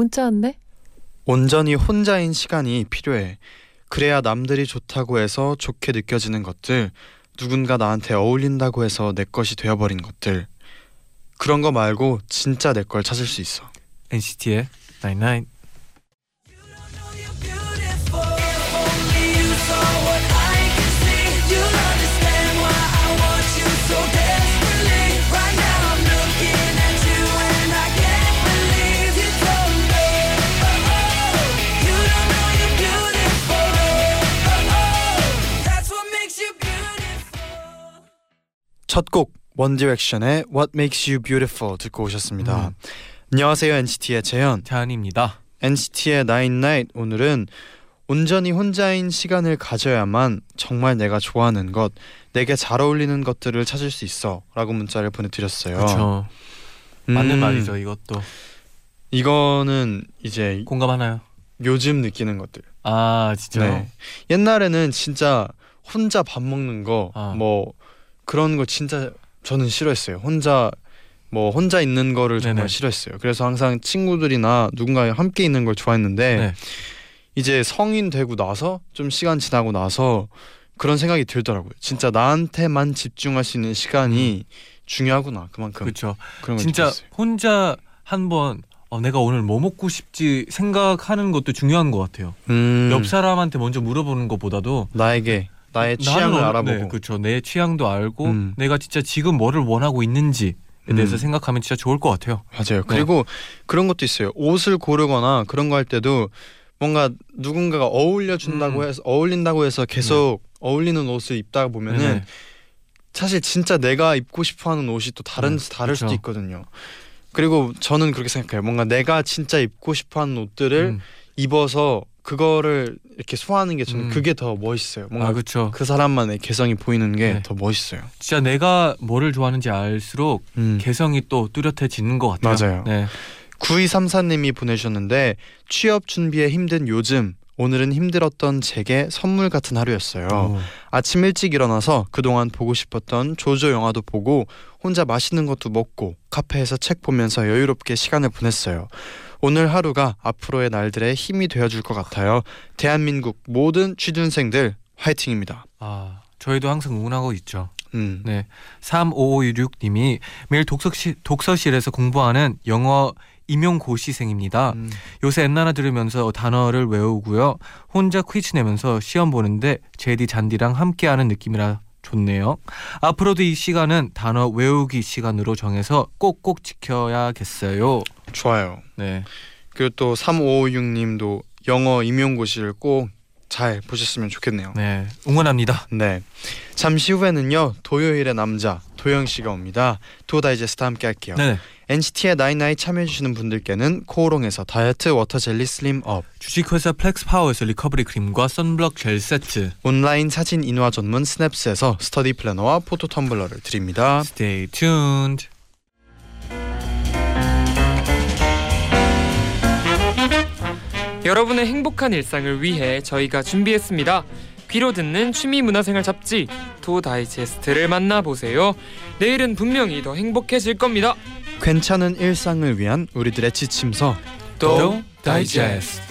문자 왔네. 온전히 혼자인 시간이 필요해. 그래야 남들이 좋다고 해서 좋게 느껴지는 것들, 누군가 나한테 어울린다고 해서 내 것이 되어버린 것들. 그런 거 말고 진짜 내 걸 찾을 수 있어. NCT의 Night Night. 첫곡 원디렉션의 What Makes You Beautiful 듣고 오셨습니다. 음. 안녕하세요 NCT의 재현. 자은입니다. NCT의 Nine Night 오늘은 온전히 혼자인 시간을 가져야만 정말 내가 좋아하는 것, 내게 잘 어울리는 것들을 찾을 수 있어라고 문자를 보내드렸어요. 그렇죠. 맞는 음, 말이죠. 이것도 이거는 이제 공감하나요? 요즘 느끼는 것들. 아 진짜. 네. 옛날에는 진짜 혼자 밥 먹는 거뭐 아. 그런 거 진짜 저는 싫어했어요. 혼자 뭐 혼자 있는 거를 정말 네네. 싫어했어요. 그래서 항상 친구들이나 누군가 함께 있는 걸 좋아했는데 네. 이제 성인 되고 나서 좀 시간 지나고 나서 그런 생각이 들더라고요. 진짜 나한테만 집중할 수 있는 시간이 중요하구나. 그만큼 그렇죠. 진짜 느꼈어요. 혼자 한번 어, 내가 오늘 뭐 먹고 싶지 생각하는 것도 중요한 것 같아요. 음, 옆 사람한테 먼저 물어보는 것보다도 나에게 나의 취향을 알아보고 네, 그렇죠. 내 취향도 알고 음. 내가 진짜 지금 뭐를 원하고 있는지 에 대해서 음. 생각하면 진짜 좋을 것 같아요. 맞아요. 그리고 그런 것도 있어요. 옷을 고르거나 그런 거 할 때도 뭔가 누군가가 어울려 준다고 음. 해서 어울린다고 해서 계속 어울리는 옷을 입다 보면은 네네. 사실 진짜 내가 입고 싶어하는 옷이 또 다른 네, 다를 수도 그쵸. 있거든요. 그리고 저는 그렇게 생각해요. 뭔가 내가 진짜 입고 싶어하는 옷들을 음. 입어서 그거를 이렇게 소화하는 게 저는 음. 그게 더 멋있어요. 뭔가 아 그렇죠. 그 사람만의 개성이 보이는 게 네. 더 멋있어요. 진짜 내가 뭐를 좋아하는지 알수록 음. 개성이 또 뚜렷해지는 것 같아요. 맞아요. 네. 9234님이 보내주셨는데 취업 준비에 힘든 요즘 오늘은 힘들었던 제게 선물 같은 하루였어요. 오. 아침 일찍 일어나서 그동안 보고 싶었던 조조 영화도 보고 혼자 맛있는 것도 먹고 카페에서 책 보면서 여유롭게 시간을 보냈어요. 오늘 하루가 앞으로의 날들의 힘이 되어줄 것 같아요. 대한민국 모든 취준생들 화이팅입니다. 아 저희도 항상 응원하고 있죠. 음. 네. 3556님이 매일 독서실, 독서실에서 공부하는 영어 임용고시생입니다. 음. 요새 엔나나 들으면서 단어를 외우고요. 혼자 퀴즈 내면서 시험 보는데 제디 잔디랑 함께하는 느낌이라 좋네요. 앞으로도 이 시간은 단어 외우기 시간으로 정해서 꼭꼭 지켜야겠어요. 좋아요. 네. 그리고 또 3556님도 영어 임용고시를 꼭 잘 보셨으면 좋겠네요. 네. 응원합니다. 네. 잠시 후에는요 토요일의 남자 도영 씨가 옵니다. DO 다이제스트 함께 할게요. 네. NCT의 나이나이 참여해주시는 분들께는 코오롱에서 다이어트 워터 젤리 슬림 업, 주식회사 플렉스 파워에서 리커버리 크림과 선블럭 젤 세트. 온라인 사진 인화 전문 스냅스에서 스터디 플래너와 포토 텀블러를 드립니다. Stay tuned. 여러분의 행복한 일상을 위해 저희가 준비했습니다. 귀로 듣는 취미 문화생활 잡지 도 다이제스트를 만나보세요. 내일은 분명히 더 행복해질 겁니다. 괜찮은 일상을 위한 우리들의 지침서 도 다이제스트.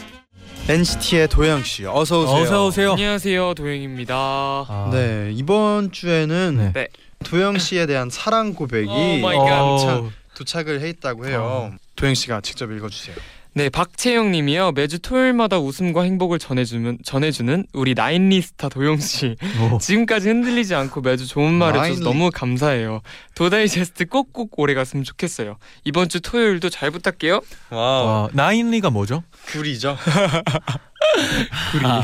NCT의 도영 씨 어서 오세요. 어서 오세요. 안녕하세요 도영입니다. 아, 네 이번 주에는 네. 네. 도영 씨에 대한 사랑 고백이 oh my god. 어, 도착을 해 있다고 해요. 도영 씨가 직접 읽어 주세요. 네 박채영 님이요 매주 토요일마다 웃음과 행복을 전해주는 전해주는 우리 nine리스타 도영 씨 오. 지금까지 흔들리지 않고 매주 좋은 말 해줘서. 너무 감사해요. 도다이제스트 꼭꼭 오래 갔으면 좋겠어요. 이번 주 토요일도 잘 부탁해요. wow 와, nine리가 뭐죠? 구리죠. 아,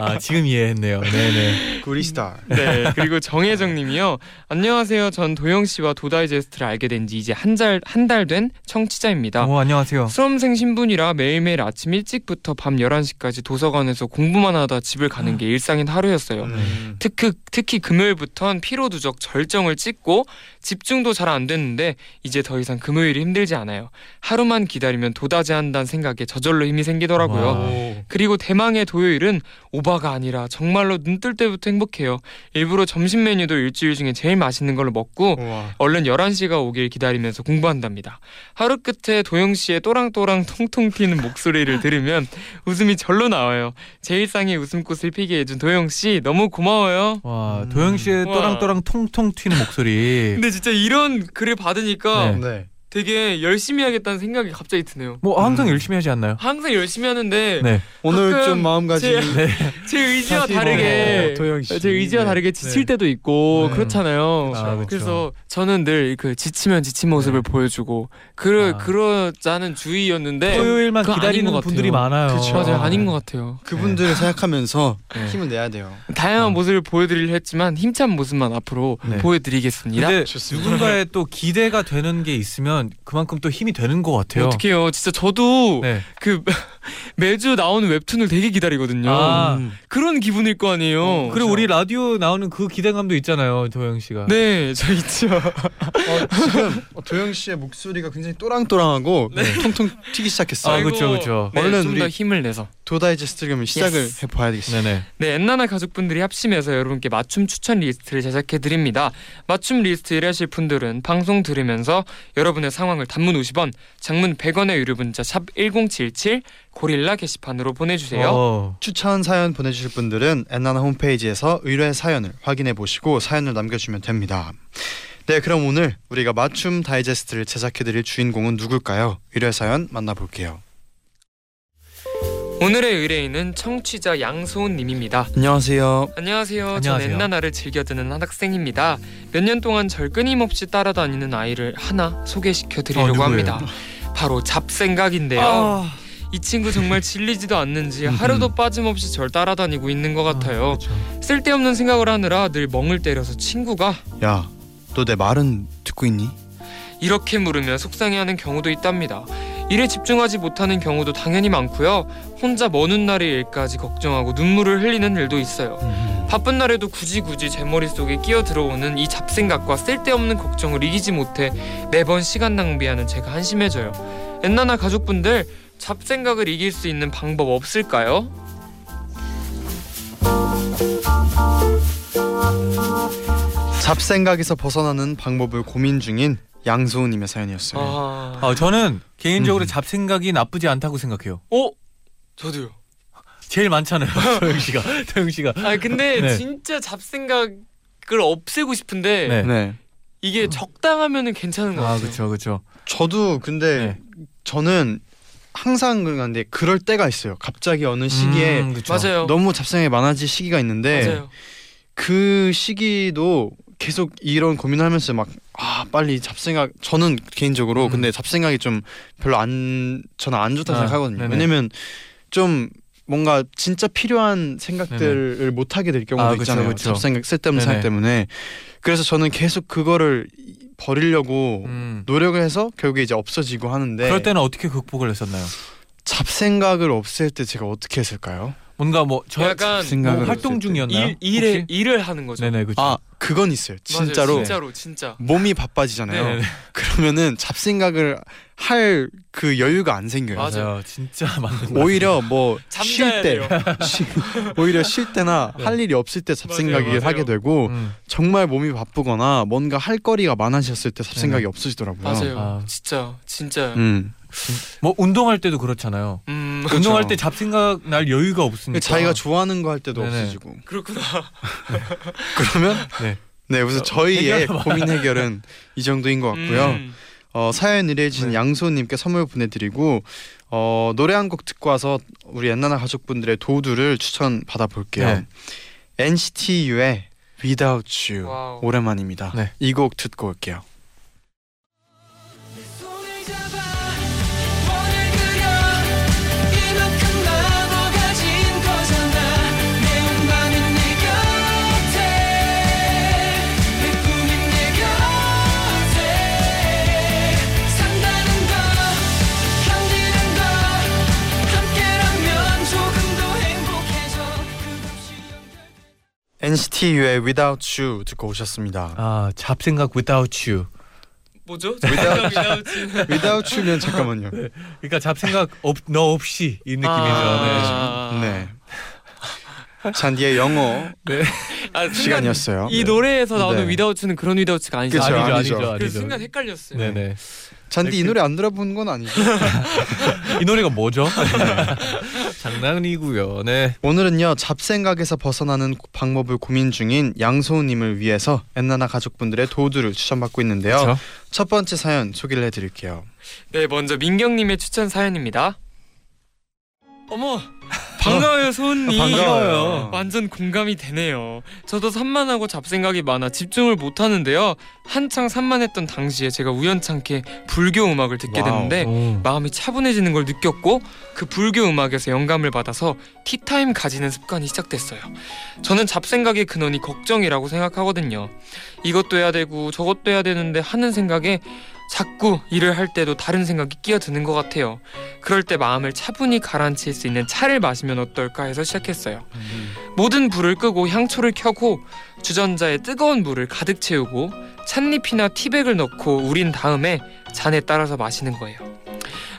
아, 지금 이해했네요. 네네. 구리스타. 네 그리고 정혜정님이요 안녕하세요 전 도영 씨와 도다이제스트를 알게 된 지 이제 한 달 한 달 된 청취자입니다. 오 안녕하세요. 수험생 신분이라 매일매일 아침 일찍부터 밤 11시까지 도서관에서 공부만 하다 집을 가는 게 일상인 하루였어요. 음. 특히, 특히 금요일부턴 피로 누적 절정을 찍고 집중도 잘 안 됐는데 이제 더 이상 금요일이 힘들지 않아요. 하루만 기다리면 도다지 한다는 생각에 저절로 힘이 생기더라고요. 와. 그리고 대망의 토요일은 오바가 아니라 정말로 눈 뜰 때부터 행복해요. 일부러 점심 메뉴도 일주일 중에 제일 맛있는 걸로 먹고 우와. 얼른 11시가 오길 기다리면서 공부한답니다. 하루 끝에 도영 씨의 또랑또랑 통통 튀는 목소리를 들으면 웃음이 절로 나와요. 제 일상에 웃음꽃을 피게 해준 도영 씨 너무 고마워요. 와 음. 도영 씨의 와. 또랑또랑 통통 튀는 목소리. 근데 진짜 이런 글을 받으니까 네. 네. 되게 열심히 하겠다는 생각이 갑자기 드네요. 뭐 항상 음. 열심히 하지 않나요? 항상 열심히 하는데 네. 오늘 좀 마음가짐이 제- 제 의지와 다르게 뭐. 제 의지와 네. 다르게 지칠 네. 때도 있고 네. 그렇잖아요. 아, 그쵸. 그래서 저는 늘 그 지치면 지친 모습을 보여주고 그러 아. 그러자는 주의였는데 토요일만 기다리는 것 분들이. 많아요. 그쵸. 맞아요 아닌 것 같아요. 그분들을 생각하면서 네. 힘을 내야 돼요. 다양한 어. 모습을 보여드리려 했지만 힘찬 모습만 앞으로 네. 보여드리겠습니다. 근데 좋습니다. 누군가의 또 기대가 되는 게 있으면 그만큼 또 힘이 되는 것 같아요. 어떡해요. 진짜 저도 네. 그 매주 나오는 웹툰을 되게 기다리거든요. 아. 음. 그런 기분일 거 아니에요. 그리고 우리 라디오 나오는 그 기대감도 있잖아요, 도영 씨가. 네, 저 있죠. 어, 지금 도영 씨의 목소리가 굉장히 또랑또랑하고 통통 튀기 시작했어요. 아, 그쵸. 네, 얼른 우리- 힘을 내서. 도다이제스트 그러면 시작을 Yes. 해봐야 되겠습니다. 네네. 네, 엔나나 가족분들이 합심해서 여러분께 맞춤 추천 리스트를 제작해 드립니다. 맞춤 리스트 일하실 분들은 방송 들으면서 여러분의 상황을 단문 50원, 장문 100원의 유료 문자 샵 #1077 고릴라 게시판으로 보내주세요. 어. 추천 사연 보내주실 분들은 엔나나 홈페이지에서 의뢰 사연을 확인해 보시고 사연을 남겨주면 됩니다. 네, 그럼 오늘 우리가 맞춤 다이제스트를 제작해드릴 주인공은 누굴까요? 의뢰 사연 만나볼게요. 오늘의 의뢰인은 청취자 양소은 님입니다. 안녕하세요. 안녕하세요. 전 안녕하세요. 엔나나를 즐겨 듣는 한 학생입니다. 몇 년 동안 절 끊임없이 따라다니는 아이를 하나 소개시켜 드리려고 어, 누구예요? 합니다. 바로 잡생각인데요. 아. 이 친구 정말 질리지도 않는지 하루도 빠짐없이 절 따라다니고 있는 것 같아요. 그쵸. 쓸데없는 생각을 하느라 늘 멍을 때려서 친구가 야, 너 내 말은 듣고 있니? 이렇게 물으며 속상해하는 경우도 있답니다. 일에 집중하지 못하는 경우도 당연히 많고요. 혼자 먼 날의 일까지 걱정하고 눈물을 흘리는 일도 있어요. 음. 바쁜 날에도 굳이 굳이 제 머릿속에 끼어 들어오는 이 잡생각과 쓸데없는 걱정을 이기지 못해 매번 시간 낭비하는 제가 한심해져요. 엔나나 가족분들 잡생각을 이길 수 있는 방법 없을까요? 잡생각에서 벗어나는 방법을 고민 중인 양소은님의 사연이었어요. 아, 아, 저는 개인적으로 음. 잡생각이 나쁘지 않다고 생각해요. 어? 저도요. 제일 많잖아요, 도영 씨가. 도영 씨가. 아 근데 네. 진짜 잡생각을 없애고 싶은데 네. 네, 이게 적당하면은 괜찮은 것 아, 같아요. 그렇죠, 그렇죠. 저도 근데 저는 항상 그런데 그럴 때가 있어요. 갑자기 어느 시기에 음. 너무 잡생각이 많아질 시기가 있는데 맞아요. 그 시기도 계속 이런 고민을 하면서 막 아 빨리 잡생각 저는 개인적으로 음. 근데 잡생각이 좀 별로 안 저는 안 좋다 고 아, 생각하거든요. 네네. 왜냐면 좀 뭔가 진짜 필요한 생각들을 못 하게 될 경우도 아, 있잖아요. 그쵸. 잡생각 쓸데없는. 생각 때문에 그래서 저는 계속 그거를 버리려고 음. 노력을 해서 결국에 이제 없어지고 하는데 그럴 때는 어떻게 극복을 했었나요? 잡생각을 없앨 때 제가 어떻게 했을까요? 뭔가 뭐 저 약간 생각을 뭐 활동. 중이었나요? 일 일에 혹시? 일을 하는 거죠. 네네 그렇죠. 아 그건 있어요. 맞아요. 진짜로 진짜로 진짜. 몸이 바빠지잖아요. 네네. 그러면은 잡생각을 할 그 여유가 안 생겨요. 맞아요. 진짜 맞는 거. 오히려 뭐 쉴 때, 오히려 쉴 때나 네. 할 일이 없을 때 잡생각이 맞아요, 맞아요. 하게 되고 음. 정말 몸이 바쁘거나 뭔가 할 거리가 많아졌을 때 잡생각이 네네. 없어지더라고요. 맞아요. 아. 진짜 진짜. 음. 뭐 운동할 때도 그렇잖아요. 음, 그렇죠. 운동할 때 잡생각 날 여유가 없으니까. 자기가 좋아하는 거 할 때도 네네. 없어지고 그렇구나. 그러면 네. 네 우선 저희의 해결- 고민 해결은 이 정도인 것 같고요. 음. 어, 사연 의뢰해주신 네. 양소님께 선물 보내드리고 어, 노래 한 곡 듣고 와서 우리 옛날 가족분들의 도두를 추천 받아볼게요. 네. NCT U의 Without You wow. 오랜만입니다. 네. 이곡 듣고 올게요. NCT U의 Without You 듣고 오셨습니다. 아 잡생각 without you. 뭐죠? Without- Without You면 잠깐만요. 그러니까 잡생각 없, 너 없이 이 느낌이죠. 아. 네. 잔디의 영어 아, 순간 시간이었어요. 이 노래에서 나오는 네. 위다우츠는 그런 위다우츠가 아니죠. 그쵸, 네. 아니죠, 아니죠. 아니죠, 아니죠. 순간 헷갈렸어요. 네네. 잔디 이 노래 안 들어본 건 아니죠? 이 노래가 뭐죠? 장난이고요. 네. 오늘은요 잡생각에서 벗어나는 방법을 고민 중인 양소우님을 위해서 엔나나 가족분들의 도우들을 추천받고 있는데요. 그렇죠? 첫 번째 사연 소개를 해드릴게요. 네, 먼저 민경님의 추천 사연입니다. 어머, 반가워요, 소은님. 반가워요. 완전 공감이 되네요. 저도 산만하고 잡생각이 많아 집중을 못 하는데요. 한창 산만했던 당시에 제가 우연찮게 불교 음악을 듣게 wow. 됐는데 오. 마음이 차분해지는 걸 느꼈고 그 불교 음악에서 영감을 받아서 티타임 가지는 습관이 시작됐어요. 저는 잡생각의 근원이 걱정이라고 생각하거든요. 이것도 해야 되고 저것도 해야 되는데 하는 생각에 자꾸 일을 할 때도 다른 생각이 끼어드는 것 같아요. 그럴 때 마음을 차분히 가라앉힐 수 있는 차를 마시면 어떨까 해서 시작했어요. 모든 불을 끄고 향초를 켜고 주전자에 뜨거운 물을 가득 채우고 찻잎이나 티백을 넣고 우린 다음에 잔에 따라서 마시는 거예요.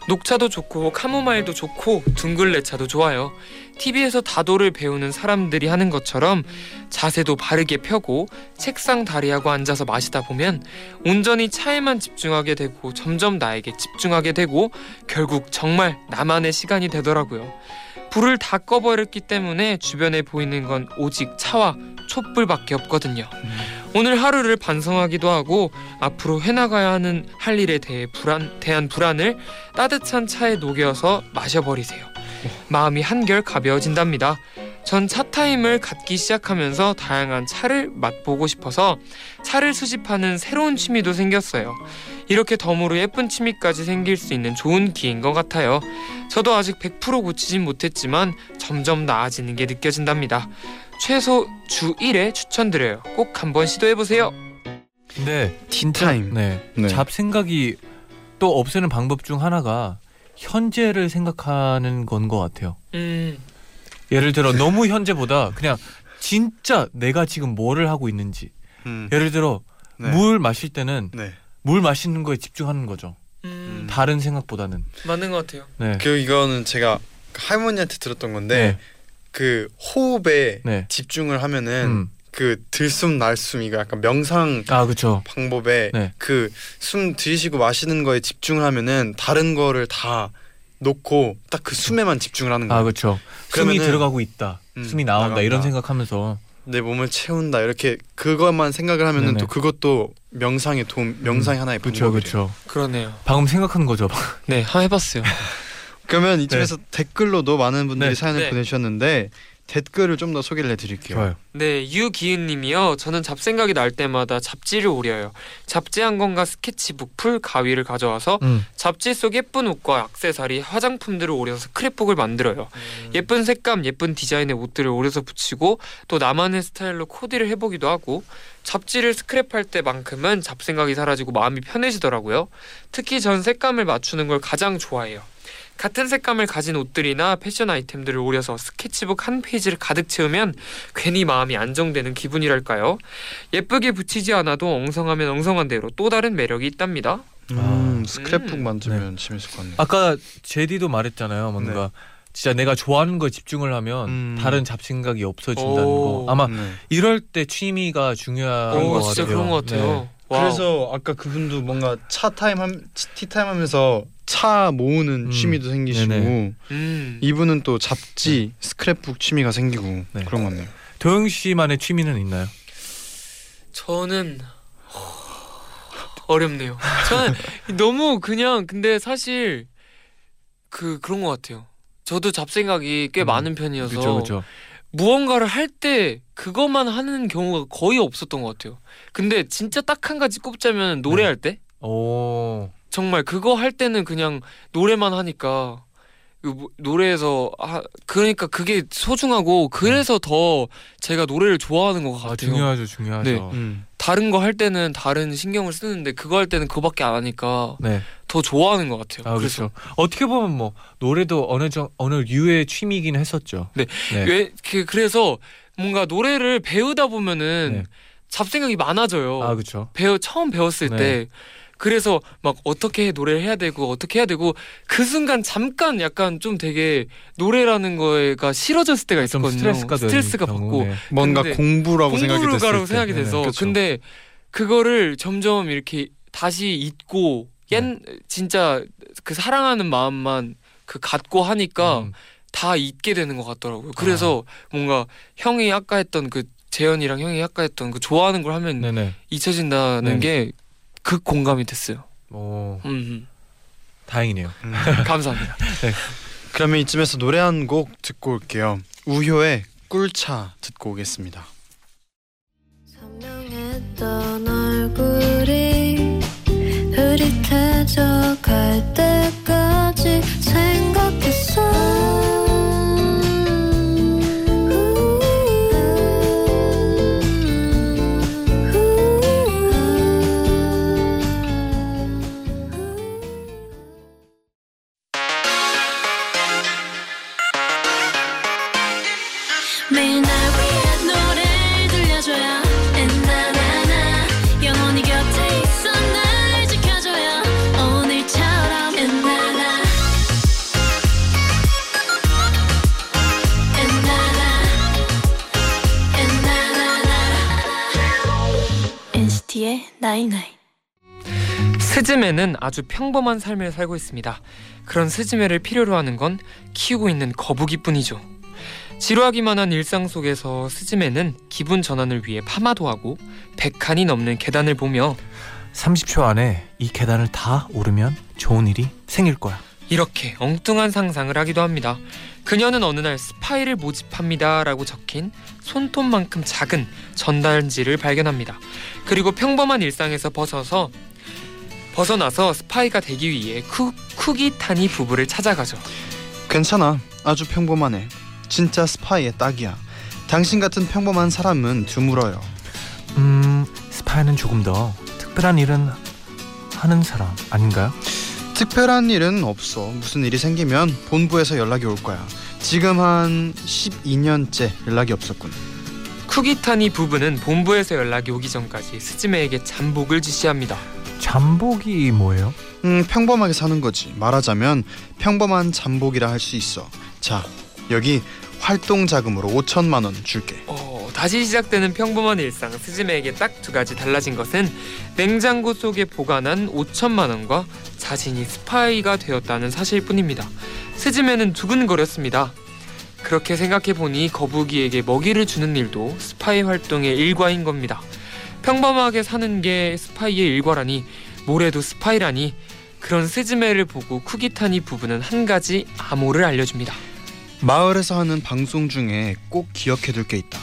녹차도 좋고 카모마일도 좋고 둥글레차도 좋아요. TV에서 다도를 배우는 사람들이 하는 것처럼 자세도 바르게 펴고 책상 다리하고 앉아서 마시다 보면 온전히 차에만 집중하게 되고 점점 나에게 집중하게 되고 결국 정말 나만의 시간이 되더라고요. 불을 다 꺼버렸기 때문에 주변에 보이는 건 오직 차와 촛불밖에 없거든요. 오늘 하루를 반성하기도 하고 앞으로 해나가야 하는 할 일에 대해 불안, 대한 불안을 따뜻한 차에 녹여서 마셔버리세요. 마음이 한결 가벼워진답니다. 전 차타임을 갖기 시작하면서 다양한 차를 맛보고 싶어서 차를 수집하는 새로운 취미도 생겼어요. 이렇게 덤으로 예쁜 취미까지 생길 수 있는 좋은 기회인 것 같아요. 저도 아직 100% 고치진 못했지만 점점 나아지는 게 느껴진답니다. 최소 주 1회 추천드려요. 꼭 한번 시도해보세요. 근데 진짜 티타임. 네. 네. 잡생각이 또 없애는 방법 중 하나가 현재를 생각하는 건 것 같아요. 음, 예를 들어 너무 현재보다 그냥 진짜 내가 지금 뭐를 하고 있는지. 음. 예를 들어 네. 물 마실 때는 네. 물 마시는 거에 집중하는 거죠. 음, 다른 생각보다는. 맞는 것 같아요. 네. 그 이거는 제가 할머니한테 들었던 건데 네. 그 호흡에 네. 집중을 하면은 음. 그 들숨 날숨 이거 약간 명상 아 그렇죠. 방법에 네. 그 숨 들이쉬고 마시는 거에 집중을 하면은 다른 거를 다 놓고 딱 그 숨에만 집중을 하는 거예요. 아 그렇죠. 숨이 그러면은- 들어가고 있다. 음, 숨이 나온다 나간다. 이런 생각하면서 내 몸을 채운다 이렇게 그것만 생각을 하면은 네네. 또 그것도 명상의 도움 명상의 하나의 그렇죠. 그렇죠. 그러네요. 방금 생각하는 거죠. 네, 한번 해봤어요. 그러면 이쯤에서 댓글로도 많은 분들이 네. 사연을 네. 보내주셨는데 댓글을 좀 더 소개를 해드릴게요. 좋아요. 네, 유기은님이요. 저는 잡생각이 날 때마다 잡지를 오려요. 잡지 한 권과 스케치북, 풀, 가위를 가져와서 음. 잡지 속 예쁜 옷과 액세서리, 화장품들을 오려서 스크랩북을 만들어요. 예쁜 색감, 예쁜 디자인의 옷들을 오려서 붙이고 또 나만의 스타일로 코디를 해보기도 하고 잡지를 스크랩할 때만큼은 잡생각이 사라지고 마음이 편해지더라고요. 특히 전 색감을 맞추는 걸 가장 좋아해요. 같은 색감을 가진 옷들이나 패션 아이템들을 오려서 스케치북 한 페이지를 가득 채우면 괜히 마음이 안정되는 기분이랄까요? 예쁘게 붙이지 않아도 엉성하면 엉성한 대로 또 다른 매력이 있답니다. 음, 아. 스크랩북 음. 만들면 재밌을 것 같네요. 아까 제디도 말했잖아요. 뭔가 진짜 내가 좋아하는 거에 집중을 하면 음. 다른 잡생각이 없어진다는 오. 거. 아마 네. 이럴 때 취미가 중요한 오, 것 진짜 같아요. 그런 것 같아요. 네. 그래서 아까 그분도 뭔가 차 타임 함, 티 타임 하면서 차 모으는 음. 취미도 생기시고 네네. 음. 이분은 또 잡지 스크랩북 취미가 생기고 네. 그런 것 같네요. 도영 씨만의 취미는 있나요? 저는 어렵네요. 저는 너무 그냥 근데 사실 그 그런 것 같아요. 저도 잡생각이 꽤 음, 많은 편이어서 그렇죠, 그렇죠. 무언가를 할 때 그것만 하는 경우가 거의 없었던 것 같아요. 근데 진짜 딱 한 가지 꼽자면 노래할 때 오, 정말 그거 할 때는 그냥 노래만 하니까 노래에서 아 그러니까 그게 소중하고 그래서 더 제가 노래를 좋아하는 것 같아요. 아, 중요하죠, 중요하죠. 네. 음. 다른 거 할 때는 다른 신경을 쓰는데 그거 할 때는 그거밖에 안 하니까 네, 더 좋아하는 것 같아요. 아 그래서 그렇죠. 어떻게 보면 뭐 노래도 어느 정 어느 유의 취미이긴 했었죠. 네. 네. 왜 그, 그래서 뭔가 노래를 배우다 보면은 네. 잡생각이 많아져요. 아 그렇죠. 배우 처음 배웠을 네. 때 그래서 막 어떻게 노래를 해야 되고 어떻게 해야 되고 그 순간 잠깐 약간 좀 되게 노래라는 거가 싫어졌을 때가 좀 있었거든요. 스트레스가 스트레스가 받고 네. 뭔가 공부라고 생각이 공부를 됐을 가라고 때. 생각이 네, 돼서 그쵸. 근데 그거를 점점 이렇게 다시 잊고 옛 네. 진짜 그 사랑하는 마음만 그 갖고 하니까 음. 다 잊게 되는 것 같더라고요. 그래서 뭔가 형이 아까 했던 그 재현이랑 형이 아까 했던 그 좋아하는 걸 하면 네네. 잊혀진다는 네. 게 극 공감이 됐어요. 오 음, 다행이네요. 음. 감사합니다. 그러면 이쯤에서 노래 한 곡 듣고 올게요. 우효의 꿀차 듣고 오겠습니다. 선명했던 얼굴이 흐릿해져 갈 때까지 생각했어 NCT의 나이나이 스즈메는 아주 평범한 삶을 살고 있습니다. 그런 스즈메를 필요로 하는 건 키우고 있는 거북이뿐이죠. 지루하기만 한 일상 속에서 스즈메는 기분 전환을 위해 파마도 하고 100칸이 넘는 계단을 보며 30초 안에 이 계단을 다 오르면 좋은 일이 생길 거야. 이렇게 엉뚱한 상상을 하기도 합니다. 그녀는 어느 날 스파이를 모집합니다라고 적힌 손톱만큼 작은 전단지를 발견합니다. 그리고 평범한 일상에서 벗어서 벗어나서 스파이가 되기 위해 쿠, 쿠기타니 부부를 찾아가죠. 괜찮아. 아주 평범하네. 진짜 스파이에 딱이야. 당신 같은 평범한 사람은 드물어요. 음 스파이는 조금 더 특별한 일은 하는 사람 아닌가요? 특별한 일은 없어. 무슨 일이 생기면 본부에서 연락이 올 거야. 지금 한 12년째 연락이 없었군. 쿠기타니 부부는 본부에서 연락이 오기 전까지 스즈메에게 잠복을 지시합니다. 잠복이 뭐예요? 음, 평범하게 사는 거지. 말하자면 평범한 잠복이라 할 수 있어. 자, 여기 활동 자금으로 5천만 원 줄게. 어, 다시 시작되는 평범한 일상 스즈메에게 딱 두 가지 달라진 것은 냉장고 속에 보관한 5천만 원과 자신이 스파이가 되었다는 사실뿐입니다. 스즈메는 두근거렸습니다. 그렇게 생각해 보니 거북이에게 먹이를 주는 일도 스파이 활동의 일과인 겁니다. 평범하게 사는 게 스파이의 일과라니 모래도 스파이라니 그런 스즈메를 보고 쿠기타니 부부는 한 가지 암호를 알려줍니다. 마을에서 하는 방송 중에 꼭 기억해둘 게 있다.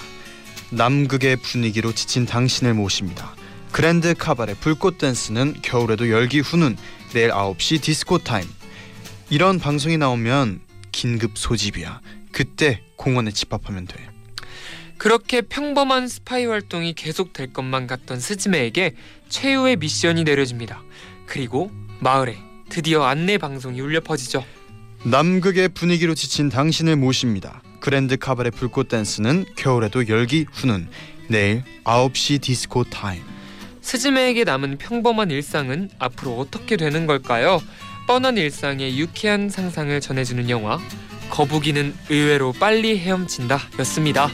남극의 분위기로 지친 당신을 모십니다. 그랜드 카바레 불꽃 댄스는 겨울에도 열기 후끈 내일 9시 디스코 타임. 이런 방송이 나오면 긴급 소집이야. 그때 공원에 집합하면 돼. 그렇게 평범한 스파이 활동이 계속될 것만 같던 스즈메에게 최후의 미션이 내려집니다. 그리고 마을에 드디어 안내 방송이 울려 퍼지죠. 남극의 분위기로 지친 당신을 모십니다. 그랜드 카바레 불꽃 댄스는 겨울에도 열기 후끈 내일 9시 디스코 타임. 스즈메에게 남은 평범한 일상은 앞으로 어떻게 되는 걸까요? 뻔한 일상의 유쾌한 상상을 전해주는 영화 거북이는 의외로 빨리 헤엄친다 였습니다.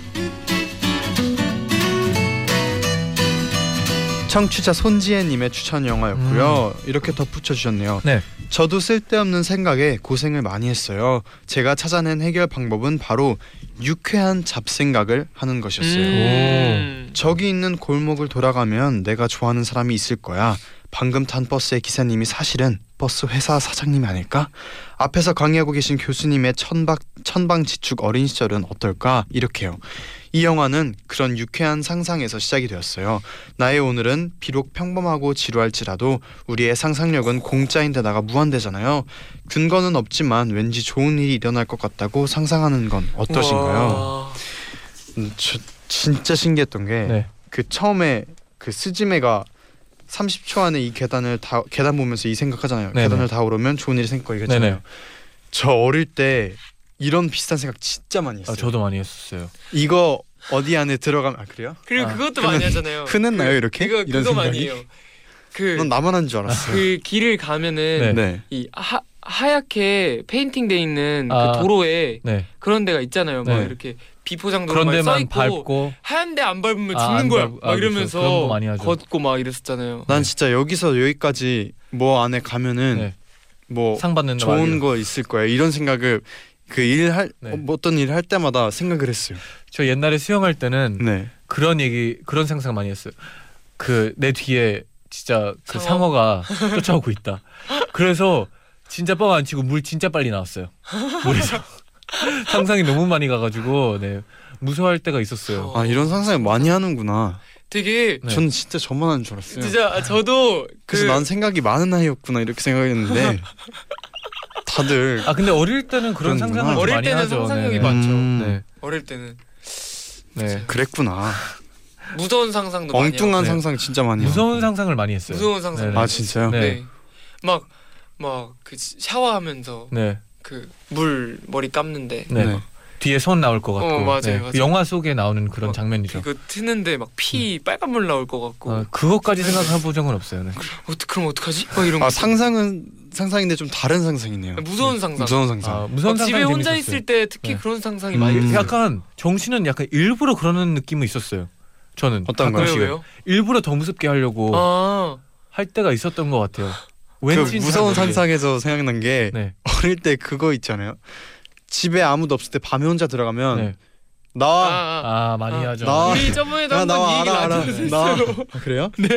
청취자 손지혜님의 추천 영화였고요. 이렇게 덧붙여 주셨네요. 네. 저도 쓸데없는 생각에 고생을 많이 했어요. 제가 찾아낸 해결 방법은 바로 유쾌한 잡생각을 하는 것이었어요. 음. 저기 있는 골목을 돌아가면 내가 좋아하는 사람이 있을 거야. 방금 탄 버스의 기사님이 사실은 버스 회사 사장님이 아닐까? 앞에서 강의하고 계신 교수님의 천박 천방지축 어린 시절은 어떨까? 이렇게요. 이 영화는 그런 유쾌한 상상에서 시작이 되었어요. 나의 오늘은 비록 평범하고 지루할지라도 우리의 상상력은 공짜인데다가 무한대잖아요. 근거는 없지만 왠지 좋은 일이 일어날 것 같다고 상상하는 건 어떠신가요? 와. 음, 저, 진짜 신기했던 게 네. 그 처음에 그 스즈메가 30초 안에 이 계단을 다 계단 보면서 이 생각하잖아요. 네네. 계단을 다 오르면 좋은 일이 생길 거 이거잖아요. 네네. 저 어릴 때 이런 비슷한 생각 진짜 많이 했어요. 아, 저도 많이 했었어요. 이거 어디 안에 들어가면 아 그래요? 그리고 아, 그것도 많이 하잖아요. 흔했나요 이렇게? 그거 이런 그거 생각이? 많이 해요. 그 넌 나만 한 줄 알았어. 그 길을 가면은 네. 네. 이 하, 하얗게 페인팅 돼 있는 아. 그 도로에 네. 그런 데가 있잖아요. 막 네. 이렇게 비포장도로 그런 막써 있고 밟고 하얀 데 안 밟으면 아, 죽는 안 거야. 밟- 막 아, 그렇죠. 이러면서 거 많이 하죠. 걷고 막 이랬었잖아요. 난 진짜 여기서 여기까지 뭐 안에 가면은 네. 뭐 상 받는 좋은 거 있을 거야 이런 생각을 그 일 할 네. 뭐 어떤 일 할 때마다 생각을 했어요. 저 옛날에 수영할 때는 네. 그런 얘기 그런 상상 많이 했어요. 그 내 뒤에 진짜 그 상어? 상어 가 쫓아오고 있다. 그래서 진짜 뻥 안 치고 물 진짜 빨리 나왔어요. 물에서 상상이 너무 많이 가가지고 네 무서워할 때가 있었어요. 아 이런 상상을 많이 하는구나. 되게 네. 저는 진짜 저만 하는 줄 알았어요. 진짜 저도 그래서 그 난 생각이 많은 아이였구나 이렇게 생각했는데 다들 아 근데 어릴 때는 그런 그런구나. 상상을 좀 어릴 많이 때는 하죠. 상상력이 네. 많죠. 음, 네. 어릴 때는 네. 그랬구나. 무서운 상상도 많이 엉뚱한 하고. 네. 상상 진짜 많이 하고. 무서운 상상을 많이 했어요. 무서운 상상. 네네. 아 진짜요? 네. 네. 막 막 그 샤워하면서 네. 그 물 머리 감는데 네. 네. 뒤에 손 나올 것 같고. 어, 맞아요, 네. 맞아요. 영화 속에 나오는 그런 어, 장면이죠. 그거 트는데 막 피 빨간 물 나올 것 같고 어, 그것까지 생각해 본 적은 없어요. 네. 어떻게 그럼 어떡하지? 막 이런 거아 상상은 상상인데 좀 다른 상상이네요. 무서운 상상. 무서운 상상. 아, 무서운 막 집에 상상이 혼자 재밌었어요. 있을 때 특히 네. 그런 상상이 음. 많이 들어요. 약간 정신은 약간 일부러 그러는 느낌이 있었어요. 저는 어떤 가끔씩은. 왜요? 일부러 더 무섭게 하려고 아 할 때가 있었던 것 같아요. 그 왠지 무서운 상상에서 생각난 게 네. 어릴 때 그거 있잖아요. 집에 아무도 없을 때 밤에 혼자 들어가면 네. 나와. 아, 아. 아 많이 아, 하죠. 나- 우리 저번에도 야, 한번 나와 이 얘기 알아 알아. 나와. 아, 그래요? 네.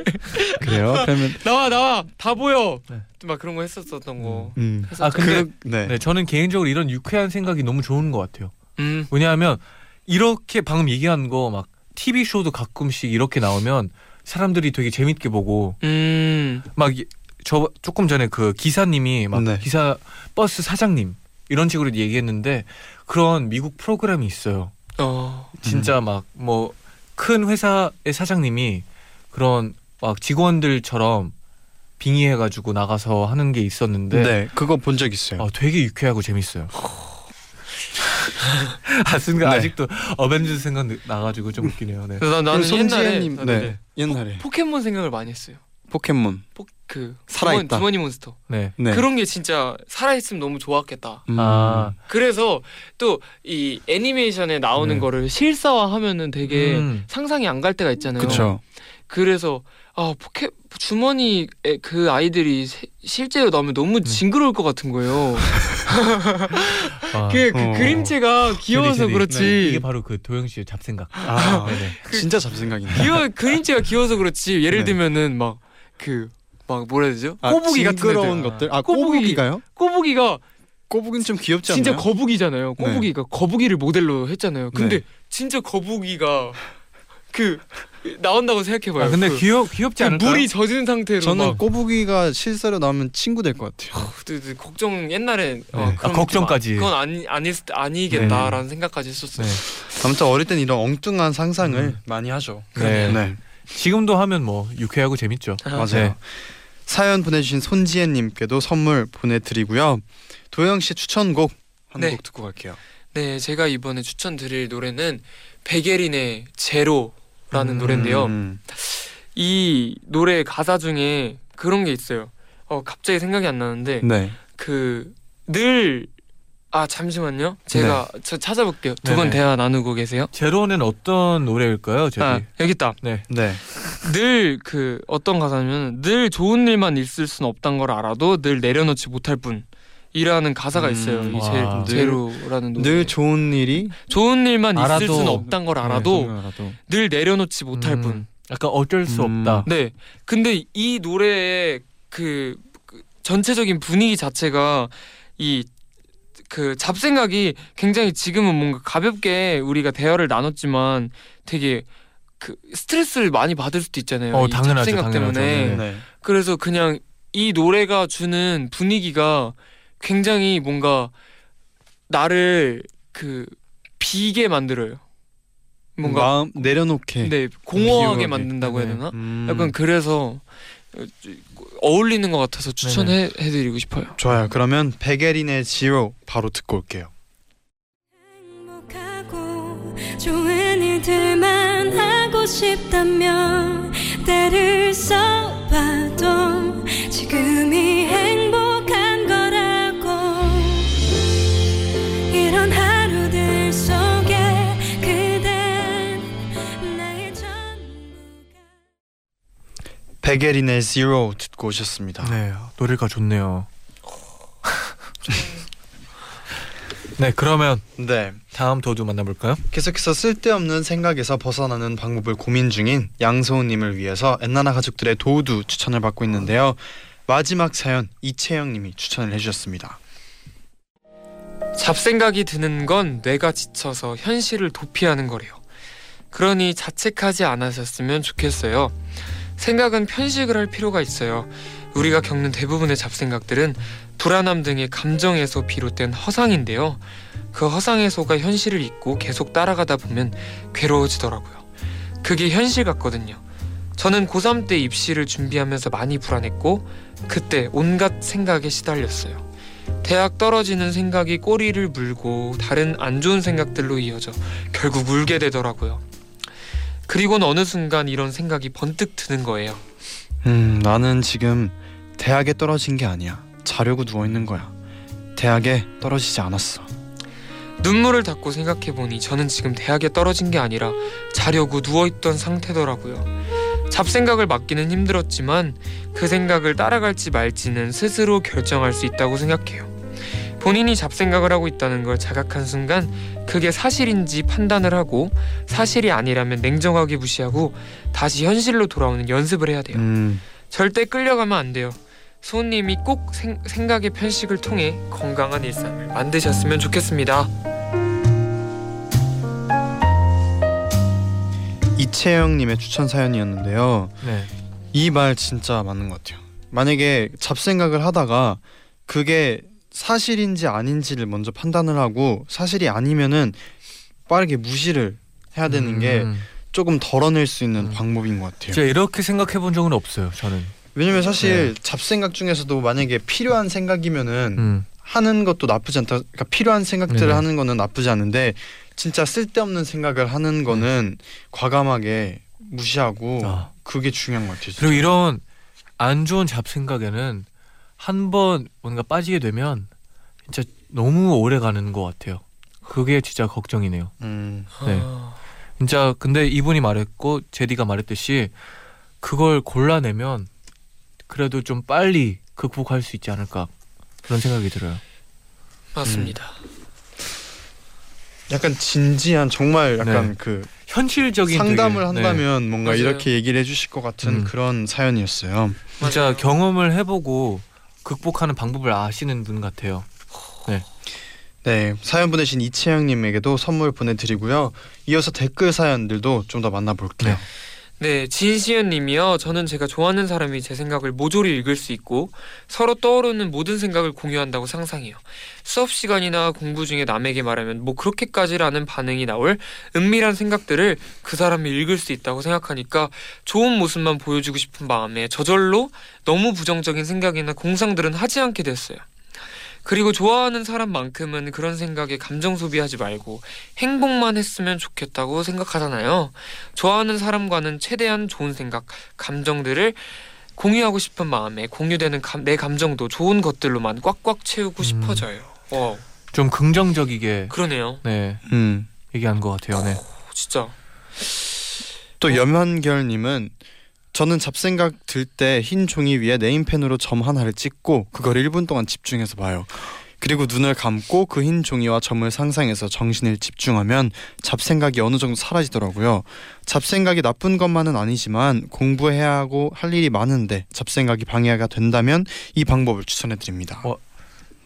그래요? 그러면 나와 나와 다 보여. 네. 막 그런 거 했었었던 거. 음. 아 근데 그, 네. 네, 저는 개인적으로 이런 유쾌한 생각이 너무 좋은 것 같아요. 음. 왜냐하면 이렇게 방금 얘기한 거 막 TV 쇼도 가끔씩 이렇게 나오면 사람들이 되게 재밌게 보고 음. 막 저 조금 전에 그 기사님이 막 네. 기사 버스 사장님 이런 식으로 얘기했는데 그런 미국 프로그램이 있어요. 어. 진짜 막뭐 큰 회사의 사장님이 그런 막 직원들처럼 빙의해가지고 나가서 하는 게 있었는데 네. 그거 본 적 있어요. 어, 되게 유쾌하고 재밌어요. 아 순간 네. 아직도 어벤져스 생각 나가지고 좀 웃기네요. 네. 그래서 나, 나는 옛날에 아, 네. 옛날에 포켓몬 생각을 많이 했어요. 포켓몬. 포, 그 살아있다. 주머니 몬스터. 네. 네. 그런 게 진짜 살아 있으면 너무 좋았겠다. 음. 아, 그래서 또 이 애니메이션에 나오는 네. 거를 실사화하면은 되게 음. 상상이 안 갈 때가 있잖아요. 그쵸. 그래서 아 포켓 주머니 그 아이들이 세- 실제로 나오면 너무 네. 징그러울 것 같은 거예요. 아, 그, 그 어. 그림체가 귀여워서 제리. 그렇지. 네, 이게 바로 그 도영 씨의 잡생각. 아, 네네. 진짜 잡생각이네. 귀여 그림체가 귀여워서 그렇지. 예를 네. 들면은 막그 막 뭐라 해야 되죠? 아, 꼬부기 같은 징그러운 애들. 것들. 아, 꼬부기. 꼬부기가요? 꼬부기가 꼬부기는 좀 귀엽지 않나요? 진짜 거북이잖아요. 네. 꼬부기가 거북이를 모델로 했잖아요. 근데 네. 진짜 거북이가 그 나온다고 생각해봐요. 아 근데 그, 귀여 귀엽지 그 않을까요? 물이 젖은 상태로 저는 막 꼬부기가 실제로 나오면 친구 될 것 같아요. 그, 그 걱정 옛날에 어, 네. 그런 아, 걱정까지. 아- 그건 아니 아니 아니겠다라는 생각까지 했었어요. 네. 아무튼 어릴 땐 이런 엉뚱한 상상을 음. 많이 하죠. 네. 네. 지금도 하면 뭐 유쾌하고 재밌죠. 맞아요. 네. 사연 보내주신 손지혜님께도 선물 보내드리고요. 도영 씨 추천곡 한곡 네. 듣고 갈게요. 네, 제가 이번에 추천드릴 노래는 베게린의 제로라는 음. 노래인데요. 음. 이 노래 가사 중에 그런 게 있어요. 어 갑자기 생각이 안 나는데 네. 그늘 아 잠시만요. 제가 저 찾아볼게요. 두 분 네네. 대화 나누고 계세요. 제로는 어떤 노래일까요, 저기? 아 여기 있다. 네. 네. 늘 그 어떤 가사냐면 늘 좋은 일만 있을 순 없단 걸 알아도 늘 내려놓지 못할 뿐이라는 가사가 음, 있어요. 이 와. 제, 제로라는 노래. 늘 좋은 일이 좋은 일만 있을 알아도- 순 없단 걸 알아도 네, 알아도. 늘 내려놓지 못할 음, 뿐. 약간 어쩔 수 음. 없다. 네. 근데 이 노래의 그, 그 전체적인 분위기 자체가 이 그 잡생각이 굉장히 지금은 뭔가 가볍게 우리가 대화를 나눴지만 되게 그 스트레스를 많이 받을 수도 있잖아요. 어, 이 당연하죠, 잡생각 당연하죠. 때문에. 네. 네. 그래서 그냥 이 노래가 주는 분위기가 굉장히 뭔가 나를 그 비게 만들어요. 뭔가 마음 내려놓게. 네 공허하게 비유하게. 만든다고 해야 네. 되나? 음. 약간 그래서 어, 어울리는 것 같아서 추천해 해드리고 싶어요. 좋아요. 그러면 베게린의 지로 바로 듣고 올게요. 행복하고 좋은 일들만 하고 싶다면 때를 써봐도 지금이 행복 베게린의 Zero 듣고 오셨습니다. 네, 노래가 좋네요. 네, 그러면 네. 다음 도두 만나볼까요? 계속해서 쓸데없는 생각에서 벗어나는 방법을 고민 중인 양소은님을 위해서 엔나나 가족들의 도우두 추천을 받고 있는데요. 마지막 사연 이채영님이 추천을 해주셨습니다. 잡생각이 드는 건 뇌가 지쳐서 현실을 도피하는 거래요. 그러니 자책하지 않으셨으면 좋겠어요. 생각은 편식을 할 필요가 있어요. 우리가 겪는 대부분의 잡생각들은 불안함 등의 감정에서 비롯된 허상인데요. 그 허상 해소가 현실을 잊고 계속 따라가다 보면 괴로워지더라고요. 그게 현실 같거든요. 저는 고3 때 입시를 준비하면서 많이 불안했고 그때 온갖 생각에 시달렸어요. 대학 떨어지는 생각이 꼬리를 물고 다른 안 좋은 생각들로 이어져 결국 울게 되더라고요. 그리고는 어느 순간 이런 생각이 번뜩 드는 거예요. 음, 나는 지금 대학에 떨어진 게 아니야. 자려고 누워 있는 거야. 대학에 떨어지지 않았어. 눈물을 닦고 생각해 보니 저는 지금 대학에 떨어진 게 아니라 자려고 누워 있던 상태더라고요. 잡생각을 막기는 힘들었지만 그 생각을 따라갈지 말지는 스스로 결정할 수 있다고 생각해요. 본인이 잡생각을 하고 있다는 걸 자각한 순간 그게 사실인지 판단을 하고 사실이 아니라면 냉정하게 무시하고 다시 현실로 돌아오는 연습을 해야 돼요. 음, 절대 끌려가면 안 돼요. 소님이 꼭 생, 생각의 편식을 통해 건강한 일상을 만드셨으면 좋겠습니다. 이채영님의 추천 사연이었는데요. 네, 이 말 진짜 맞는 것 같아요. 만약에 잡생각을 하다가 그게 사실인지 아닌지를 먼저 판단을 하고 사실이 아니면은 빠르게 무시를 해야 되는 게 음, 조금 덜어낼 수 있는 음. 방법인 것 같아요. 제가 이렇게 생각해 본 적은 없어요. 저는. 왜냐면 사실 네. 잡생각 중에서도 만약에 필요한 생각이면은 음, 하는 것도 나쁘지 않다. 그러니까 필요한 생각들을 네네. 하는 거는 나쁘지 않은데 진짜 쓸데없는 생각을 하는 거는 과감하게 무시하고 아. 그게 중요한 것 같아요. 진짜. 그리고 이런 안 좋은 잡생각에는 한 번 뭔가 빠지게 되면 진짜 너무 오래 가는 것 같아요. 그게 진짜 걱정이네요. 음, 네. 진짜 근데 이분이 말했고 제디가 말했듯이 그걸 골라내면 그래도 좀 빨리 극복할 수 있지 않을까 그런 생각이 들어요. 맞습니다. 약간 진지한 정말 약간 네. 그 현실적인 상담을 되게, 네, 한다면 뭔가 맞아요. 이렇게 얘기를 해주실 것 같은 음. 그런 사연이었어요. 진짜 맞아요. 경험을 해보고 극복하는 방법을 아시는 분 같아요. 네 사연 보내신 이채영님에게도 선물 보내드리고요. 이어서 댓글 사연들도 좀 더 만나볼게요. 네, 진시연 님이요. 저는 제가 좋아하는 사람이 제 생각을 모조리 읽을 수 있고 서로 떠오르는 모든 생각을 공유한다고 상상해요. 수업 시간이나 공부 중에 남에게 말하면 뭐 그렇게까지라는 반응이 나올 은밀한 생각들을 그 사람이 읽을 수 있다고 생각하니까 좋은 모습만 보여주고 싶은 마음에 저절로 너무 부정적인 생각이나 공상들은 하지 않게 됐어요. 그리고 좋아하는 사람만큼은 그런 생각에 감정 소비하지 말고 행복만 했으면 좋겠다고 생각하잖아요. 좋아하는 사람과는 최대한 좋은 생각, 감정들을 공유하고 싶은 마음에 공유되는 감- 내 감정도 좋은 것들로만 꽉꽉 채우고 음. 싶어져요. 와, 좀 긍정적이게 그러네요. 네 음. 얘기한 것 같아요. 네. 오, 진짜. 또 염한결님은 저는 잡생각 들 때 흰 종이 위에 네임펜으로 점 하나를 찍고 그걸 1분 동안 집중해서 봐요. 그리고 눈을 감고 그 흰 종이와 점을 상상해서 정신을 집중하면 잡생각이 어느 정도 사라지더라고요. 잡생각이 나쁜 것만은 아니지만 공부해야 하고 할 일이 많은데 잡생각이 방해가 된다면 이 방법을 추천해 드립니다. 어,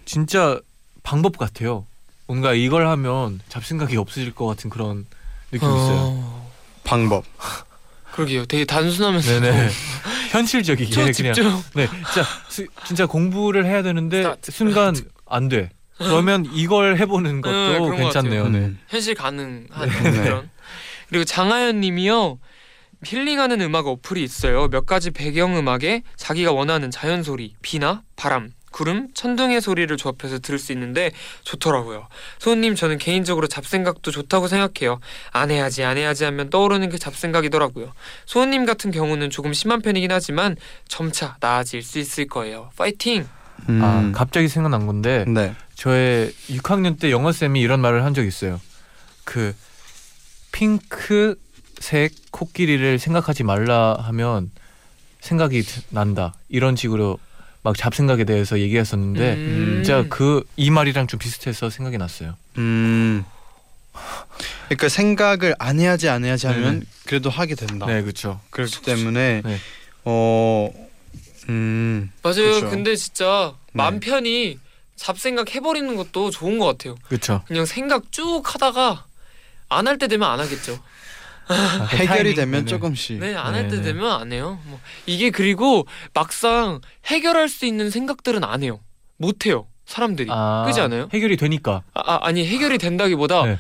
진짜 방법 같아요. 뭔가 이걸 하면 잡생각이 없어질 것 같은 그런 느낌 이 있어요. 어, 방법. 그러게요. 되게 단순하면서 네네. 현실적이게 저 그냥. 집중. 네, 진짜 수- 진짜 공부를 해야 되는데. 순간 안 돼. 그러면 이걸 해보는 것도 네, 그런 것 괜찮네요. 네. 음. 현실 가능한 네. 그런. 그리고 장하연 님이요. 힐링하는 음악 어플이 있어요. 몇 가지 배경 음악에 자기가 원하는 자연 소리, 비나 바람, 구름, 천둥의 소리를 조합해서 들을 수 있는데 좋더라고요. 소은님 저는 개인적으로 잡생각도 좋다고 생각해요. 안 해야지 안 해야지 하면 떠오르는 게 잡생각이더라고요. 소은님 같은 경우는 조금 심한 편이긴 하지만 점차 나아질 수 있을 거예요. 파이팅! 음. 아 갑자기 생각난 건데 네. 저의 6학년 때 영어 쌤이 이런 말을 한 적이 있어요. 그 핑크색 코끼리를 생각하지 말라 하면 생각이 드- 난다 이런 식으로 막 잡생각에 대해서 얘기했었는데 음. 진짜 그 이 말이랑 좀 비슷해서 생각이 났어요. 음. 그러니까 생각을 안 해야지 안 해야지 하면 네네. 그래도 하게 된다. 네, 그렇죠. 그렇기 때문에 네. 어 음. 맞아요. 그렇죠. 근데 진짜 네. 맘 편히 잡생각 해버리는 것도 좋은 것 같아요. 그렇죠. 그냥 생각 쭉 하다가 안 할 때 되면 안 하겠죠. 해결이 되면 조금씩 네, 안 할 때. 되면 안 해요. 뭐 이게 그리고 막상 해결할 수 있는 생각들은 안 해요. 못 해요. 사람들이. 그지 않아요? 해결이 되니까. 아, 아 아니 해결이 된다기보다 네.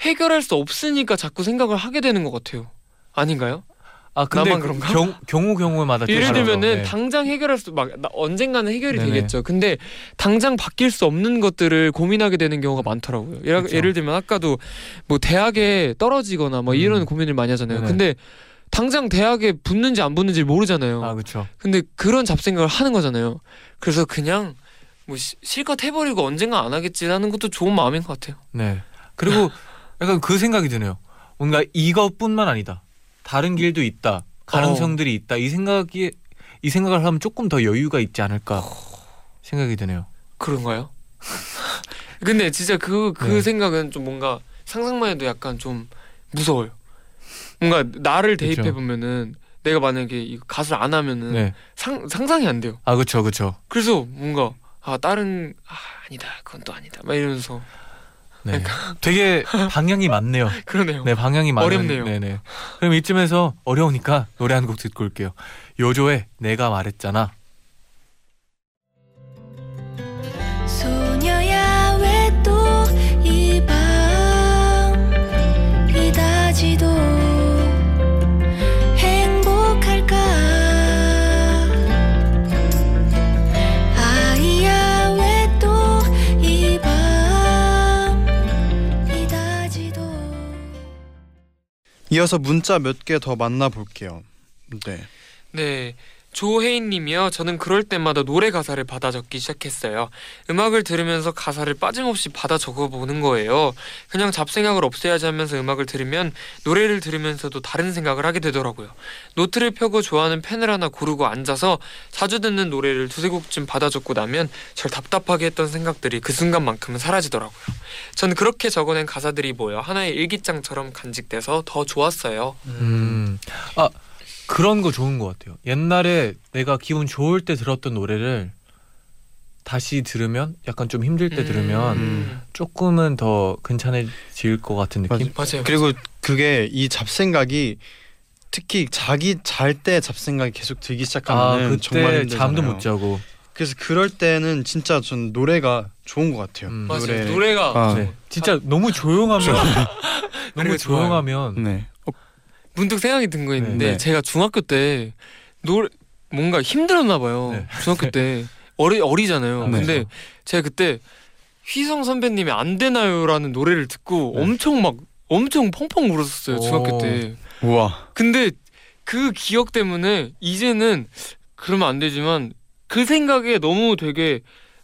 해결할 수 없으니까 자꾸 생각을 하게 되는 것 같아요. 아닌가요? 아 근데 나만 그 그런가? 경, 경우 경우마다 좀 예를. 들면은 네. 당장 해결할 수 막 언젠가는 해결이 네네. 되겠죠. 근데 당장 바뀔 수 없는 것들을 고민하게 되는 경우가 많더라고요. 예를, 그쵸. 예를 들면 아까도 뭐 대학에 떨어지거나 뭐 이런 음. 고민을 많이 하잖아요. 네네. 근데 당장 대학에 붙는지 안 붙는지 모르잖아요. 아 그렇죠. 근데 그런 잡생각을 하는 거잖아요. 그래서 그냥 뭐 시- 실컷 해버리고 언젠가 안 하겠지라는 것도 좋은 마음인 것 같아요. 네. 그리고 약간 그 생각이 드네요. 뭔가 이것뿐만 아니다. 다른 길도 있다. 가능성들이 있다. 이 생각이 이 생각을 하면 조금 더 여유가 있지 않을까 생각이 드네요. 그런가요? 근데 진짜 그그 네. 생각은 좀 뭔가 상상만 해도 약간 좀 무서워요. 뭔가 나를 그쵸. 대입해 보면은 내가 만약에 이거 가수를 안 하면은 네. 상 상상이 안 돼요. 아 그렇죠, 그렇죠. 그래서 뭔가 아 다른 아 아니다 그건 또 아니다 막 이러면서 네. 되게 방향이 많네요. 그러네요. 네, 방향이 많은. 어렵네요. 네네. 그럼 이쯤에서 어려우니까 노래 한 곡 듣고 올게요. 요조의 내가 말했잖아. 이어서 문자 몇 개 더 만나볼게요. 네. 네. 조혜인 님이요. 저는 그럴 때마다 노래 가사를 받아 적기 시작했어요. 음악을 들으면서 가사를 빠짐없이 받아 적어 보는 거예요. 그냥 잡생각을 없애야지 하면서 음악을 들으면 노래를 들으면서도 다른 생각을 하게 되더라고요. 노트를 펴고 좋아하는 펜을 하나 고르고 앉아서 자주 듣는 노래를 두세 곡쯤 받아 적고 나면 절 답답하게 했던 생각들이 그 순간만큼은 사라지더라고요. 전 그렇게 적어낸 가사들이 모여 하나의 일기장처럼 간직돼서 더 좋았어요. 음. 아 그런 거 좋은 것 같아요. 옛날에 내가 기분 좋을 때 들었던 노래를 다시 들으면 약간 좀 힘들 때 들으면 음. 조금은 더 괜찮아질 것 같은 느낌. 맞아요. 그리고 그게 이 잡생각이 특히 자기 잘 때 잡생각이 계속 들기 아 시작하면 정말 그때 힘들잖아요. 잠도 못 자고. 그래서 그럴 때는 진짜 전 노래가 좋은 것 같아요. 음. 맞아요. 노래. 노래가 아. 네. 진짜 너무 조용하면 너무. 조용하면 네. 문득 생각이 든 거 있는데 네, 네. 제가 중학교 때 노래 뭔가 힘들었나 봐요. 네. 중학교 때 어리 어리잖아요. 아, 네. 근데 제가 그때 휘성 선배님의 안 되나요라는 노래를 듣고 네. 엄청 막 엄청 펑펑 울었었어요. 중학교 오. 때. 우와. 근데 그 기억 때문에 이제는 그러면 안 되지만 그 생각에 너무 되게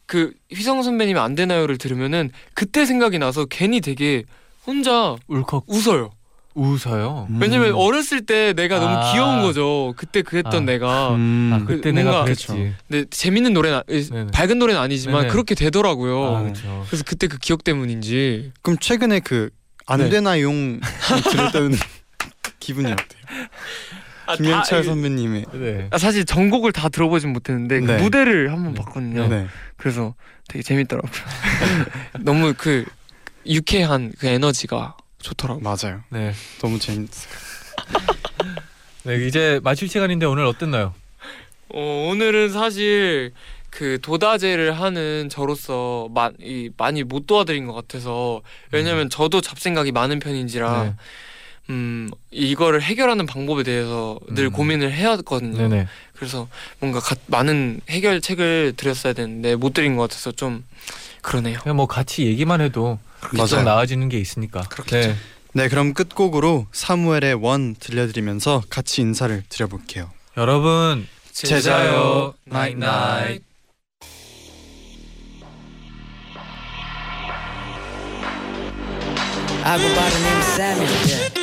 그 휘성 선배님의 안 되나요를 들으면은 그때 생각이 나서 괜히 되게 혼자 울컥 웃어요. 웃어요. 왜냐면 음. 어렸을 때 내가 너무 아. 귀여운 거죠. 그때 그랬던 아. 내가. 음. 아 그때 그 내가 뭔가- 그랬지. 그렇죠. 근데 재밌는 노래는 아- 네네. 밝은 노래는 아니지만 네네. 그렇게 되더라고요. 아. 그래서 그때 그 기억 때문인지 그럼 최근에 그안 네. 되나 용 들을 때는 기분이 어때요? 아, 김영철 다- 선배님의 네. 아, 사실 전곡을 다 들어보진 못했는데 그 네. 무대를 한번 봤거든요. 네. 그래서 되게 재밌더라고요. 너무 그 유쾌한 그 에너지가 좋더라고요. 맞아요. 네. 너무 재밌어요. 네 이제 마칠 시간인데 오늘 어땠나요? 어, 오늘은 사실 그 도다제를 하는 저로서 마, 이, 많이 못 도와드린 것 같아서 왜냐면 저도 잡생각이 많은 편인지라 네. 음 이거를 해결하는 방법에 대해서 늘 음. 고민을 해왔거든요. 네네. 그래서 뭔가 가- 많은 해결책을 드렸어야 되는데 못 드린 것 같아서 좀 그러네요. 그냥 뭐 같이 얘기만 해도 좀 맞아요. 나아지는 게 있으니까. 그렇겠죠. 네. 네, 그럼 끝곡으로 사무엘의 One 들려드리면서 같이 인사를 드려볼게요. 여러분 제자요, 나잇 나잇. I go by the name of Samuel. Yeah.